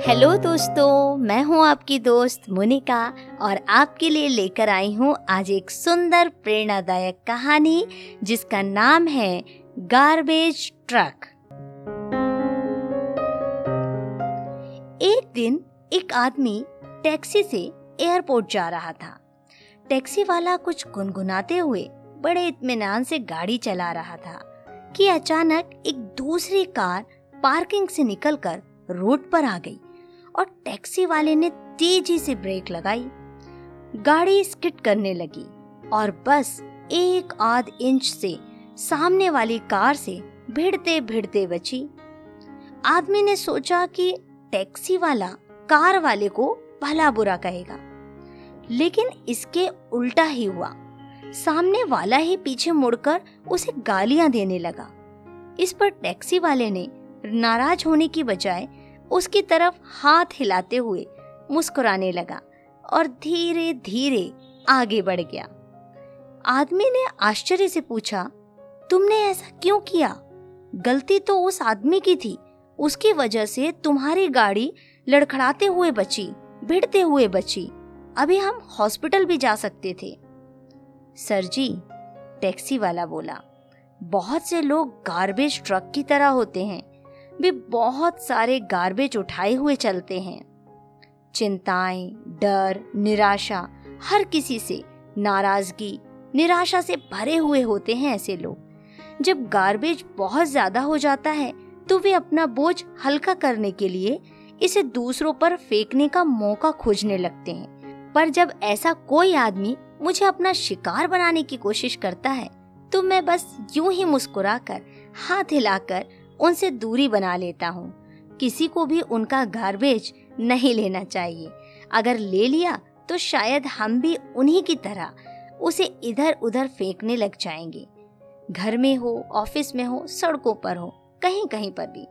Hello दोस्तों, मैं हूँ आपकी दोस्त मुनिका और आपके लिए लेकर आई हूँ आज एक सुंदर प्रेरणादायक कहानी जिसका नाम है गार्बेज ट्रक। एक दिन एक आदमी टैक्सी से एयरपोर्ट जा रहा था। टैक्सी वाला कुछ गुनगुनाते हुए बड़े इत्मीनान से गाड़ी चला रहा था कि अचानक एक दूसरी कार पार्किंग से निकलकर रोड पर आ गई। और टैक्सी वाले ने तेज़ी से ब्रेक लगाई। गाड़ी स्किट करने लगी और बस एक आध इंच से सामने वाली कार से भिड़ते भिड़ते बची। आदमी ने सोचा कि टैक्सी वाला कार वाले को भला बुरा कहेगा। लेकिन इसके उल्टा ही हुआ। सामने वाला ही पीछे मुड़कर उसे गालियाँ देने लगा। इस पर टैक्सी वाले ने नाराज़ होने की बजाय उसकी तरफ़ हाथ हिलाते हुए मुस्कुराने लगा और धीरे धीरे आगे बढ़ गया। आदमी ने आश्चर्य से पूछा, तुमने ऐसा क्यों किया? गलती तो उस आदमी की थी, उसकी वजह से तुम्हारी गाड़ी लड़खड़ाते हुए बची, भिड़ते हुए बची। अभी हम हॉस्पिटल भी जा सकते थे। सर जी, टैक्सी वाला बोला, बहुत से लोग गार्बेज ट्रक की तरह होते हैं। वे बहुत सारे गार्बेज उठाए हुए चलते हैं। चिंताएँ, डर, निराशा, हर किसी से नाराज़गी, निराशा से भरे हुए होते हैं ऐसे लोग। जब गार्बेज बहुत ज़्यादा हो जाता है तो वे अपना बोझ हल्का करने के लिए इसे दूसरों पर फेंकने का मौका खोजने लगते हैं। पर जब ऐसा कोई आदमी मुझे अपना शिकार बनाने की कोशिश करता है तो मैं बस यूँ ही मुस्कुराकर, हाथ हिलाकर उनसे दूरी बना लेता हूँ। किसी को भी उनका गार्बेज नहीं लेना चाहिए। अगर ले लिया तो शायद हम भी उन्हीं की तरह उसे इधर उधर फेंकने लग जाएँगे। घर में हो, ऑफ़िस में हो, सड़कों पर हो कहीं कहीं पर भी।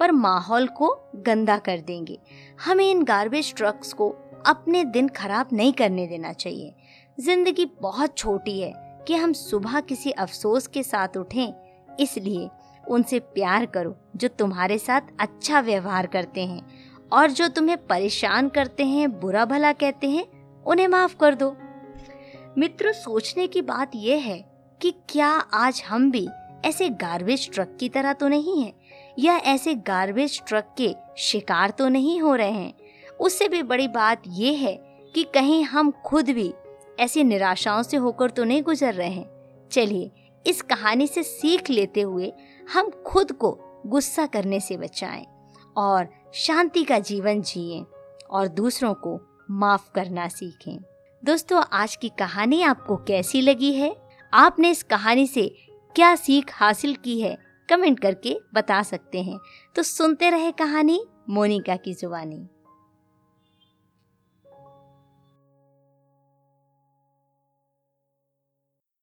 पर माहौल को गंदा कर देंगे। हमें इन गार्बेज ट्रक्स को अपने दिन खराब नहीं करने देना चाहिए। ज़िंदगी बहुत छोटी है कि हम सुबह किसी अफसोस के साथ उठें, इसलिए उनसे प्यार करो, जो तुम्हारे साथ अच्छा व्यवहार करते हैं, और जो तुम्हें परेशान करते हैं, बुरा भला कहते हैं, उन्हें माफ़ कर दो। मित्र, सोचने की बात यह है कि क्या आज हम भी ऐसे गार्बेज ट्रक की तरह तो नहीं है, या ऐसे गार्बेज ट्रक के शिकार तो नहीं हो रहे हैं? उससे भी बड़ी बात यह है कि कहीं हम खुद भी ऐसी निराशाओं से होकर तो नहीं गुजर रहे हैं। चलिए इस कहानी से सीख लेते हुए हम खुद को गुस्सा करने से बचाएँ और शांति का जीवन जिए और दूसरों को माफ़ करना सीखें। दोस्तों, आज की कहानी आपको कैसी लगी है? आपने इस कहानी से क्या सीख हासिल की है? कमेंट करके बता सकते हैं। तो सुनते रहे कहानी मोनिका की जुबानी।